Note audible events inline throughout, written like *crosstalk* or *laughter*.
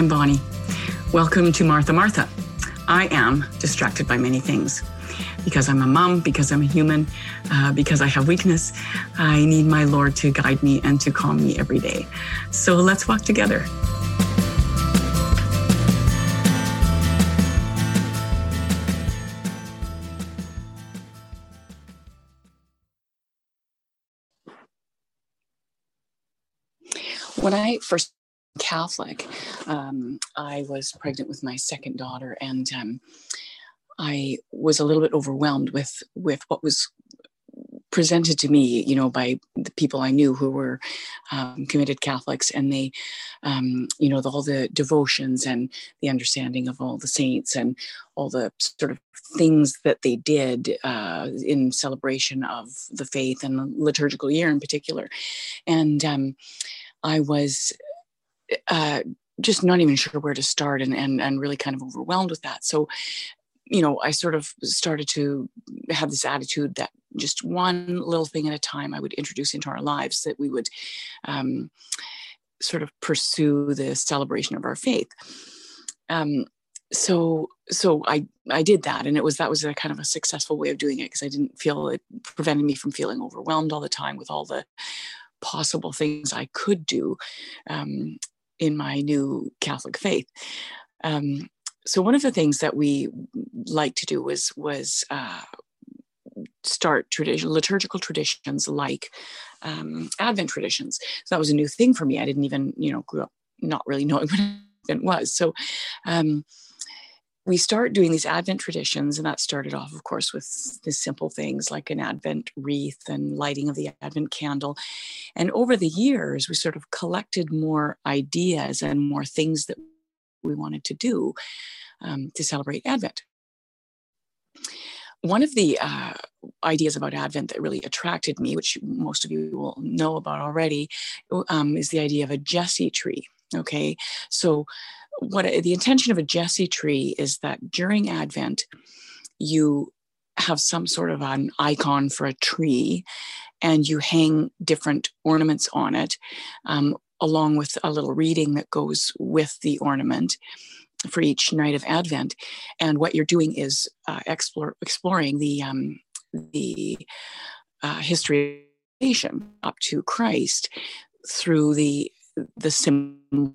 I'm Bonnie. Welcome to Martha Martha. I am distracted by many things. Because I'm a mom, because I'm a human, uh, because I have weakness, I need my Lord to guide me and to calm me every day. So let's walk together. When I first Catholic, um, I was pregnant with my second daughter, and um, I was a little bit overwhelmed with with what was presented to me, you know, by the people I knew who were um, committed Catholics, and they, um, you know, the, all the devotions and the understanding of all the saints and all the sort of things that they did uh, in celebration of the faith and the liturgical year in particular, and um, I was uh, just not even sure where to start and, and, and really kind of overwhelmed with that. So, you know, I sort of started to have this attitude that just one little thing at a time I would introduce into our lives that we would um, sort of pursue the celebration of our faith. Um, so so I I did that and it was that was a kind of a successful way of doing it because I didn't feel it prevented me from feeling overwhelmed all the time with all the possible things I could do um, in my new Catholic faith. Um, so one of the things that we like to do was was uh, start tradition liturgical traditions like um, Advent traditions. So that was a new thing for me. I didn't even you know grew up not really knowing *laughs* what Advent was. So um, we start doing these Advent traditions, and that started off, of course, with the simple things like an Advent wreath and lighting of the Advent candle. And over the years, we sort of collected more ideas and more things that we wanted to do um, to celebrate Advent. One of the uh, ideas about Advent that really attracted me, which most of you will know about already, um, is the idea of a Jesse tree. Okay, so what the intention of a Jesse tree is that during Advent, you have some sort of an icon for a tree and you hang different ornaments on it, um, along with a little reading that goes with the ornament for each night of Advent. And what you're doing is uh, explore, exploring the, um, the uh, history up to Christ through the the symbol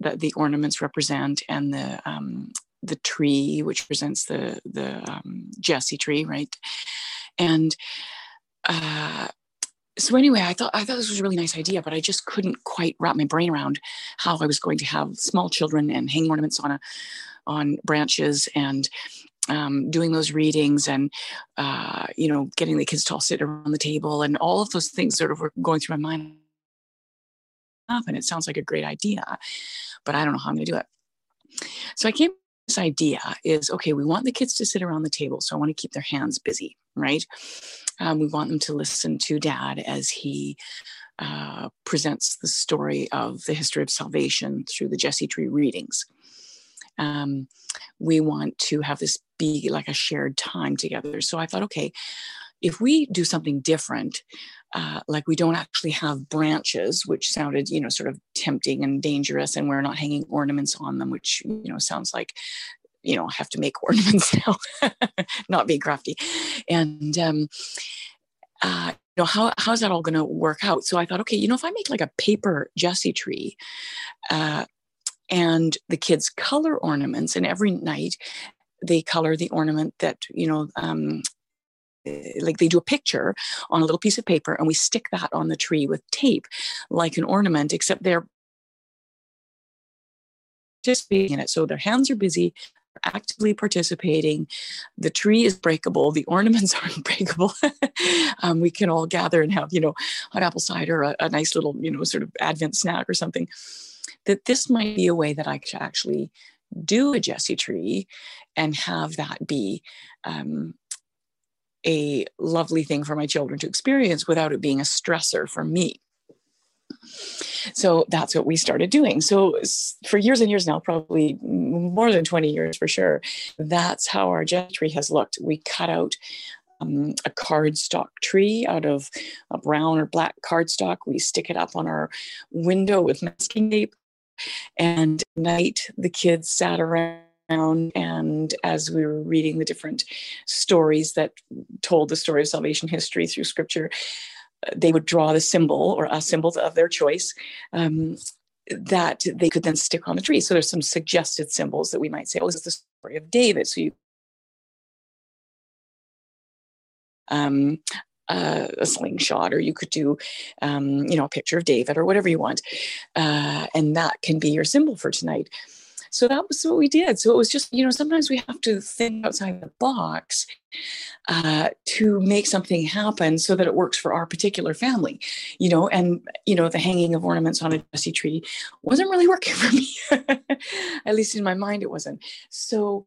that the ornaments represent and the um, the tree which presents the the um, Jesse tree, right? And uh, so anyway, I thought I thought this was a really nice idea, but I just couldn't quite wrap my brain around how I was going to have small children and hang ornaments on a on branches and um, doing those readings and uh, you know getting the kids to all sit around the table and all of those things sort of were going through my mind and it sounds like a great idea, but I don't know how I'm going to do it. So I came this idea is okay, we want the kids to sit around the table. So I want to keep their hands busy, right? Um, we want them to listen to dad as he uh, presents the story of the history of salvation through the Jesse Tree readings. Um, we want to have this be like a shared time together. So I thought, okay, if we do something different, uh, like we don't actually have branches, which sounded, you know, sort of tempting and dangerous, and we're not hanging ornaments on them, which, you know, sounds like, you know, I have to make *laughs* ornaments now, not be crafty. And, um, uh, you know, how, how's that all going to work out? So I thought, okay, you know, if I make like a paper Jesse tree, uh, and the kids color ornaments, and every night they color the ornament that you know um, like they do a picture on a little piece of paper and we stick that on the tree with tape like an ornament except they're participating in it. So their hands are busy actively participating the tree is breakable the *laughs* ornaments aren't breakable. Um, we can all gather and have you know hot apple cider a, a nice little you know sort of advent snack or something that this might be a way that i could actually do a jesse tree and have that be um, a lovely thing for my children to experience without it being a stressor for me. So that's what we started doing. So for years and years now, probably more than 20 years for sure, that's how our Jesse tree has looked. We cut out um, a cardstock tree out of a brown or black cardstock. We stick it up on our window with masking tape. And night, the kids sat around and as we were reading the different stories that told the story of salvation history through scripture they would draw the symbol or a symbol of their choice um, that they could then stick on the tree. So there's some suggested symbols that we might say oh this is the story of david. So you um, uh, a slingshot, or you could do, um, you know, a picture of David or whatever you want, uh, and that can be your symbol for tonight. So that was what we did. So it was just, you know, sometimes we have to think outside the box uh, to make something happen so that it works for our particular family, you know, and, you know, the hanging of ornaments on a Jesse tree wasn't really working *laughs* for me. At least in my mind, it wasn't. So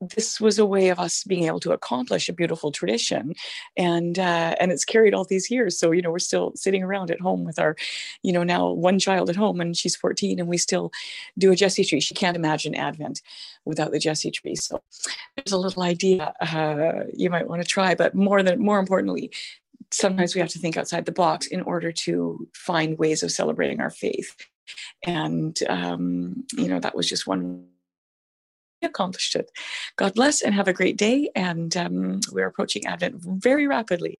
this was a way of us being able to accomplish a beautiful tradition. And uh, and it's carried all these years. So you know we're still sitting around at home with our you know now one child at home and she's 14 and we still do a jesse tree. She can't imagine advent without the jesse tree. So there's a little idea uh, you might want to try but more than more importantly sometimes we have to think outside the box in order to find ways of celebrating our faith. And um, you know that was just one accomplished it. God bless and have a great day. And um, we're approaching Advent very rapidly.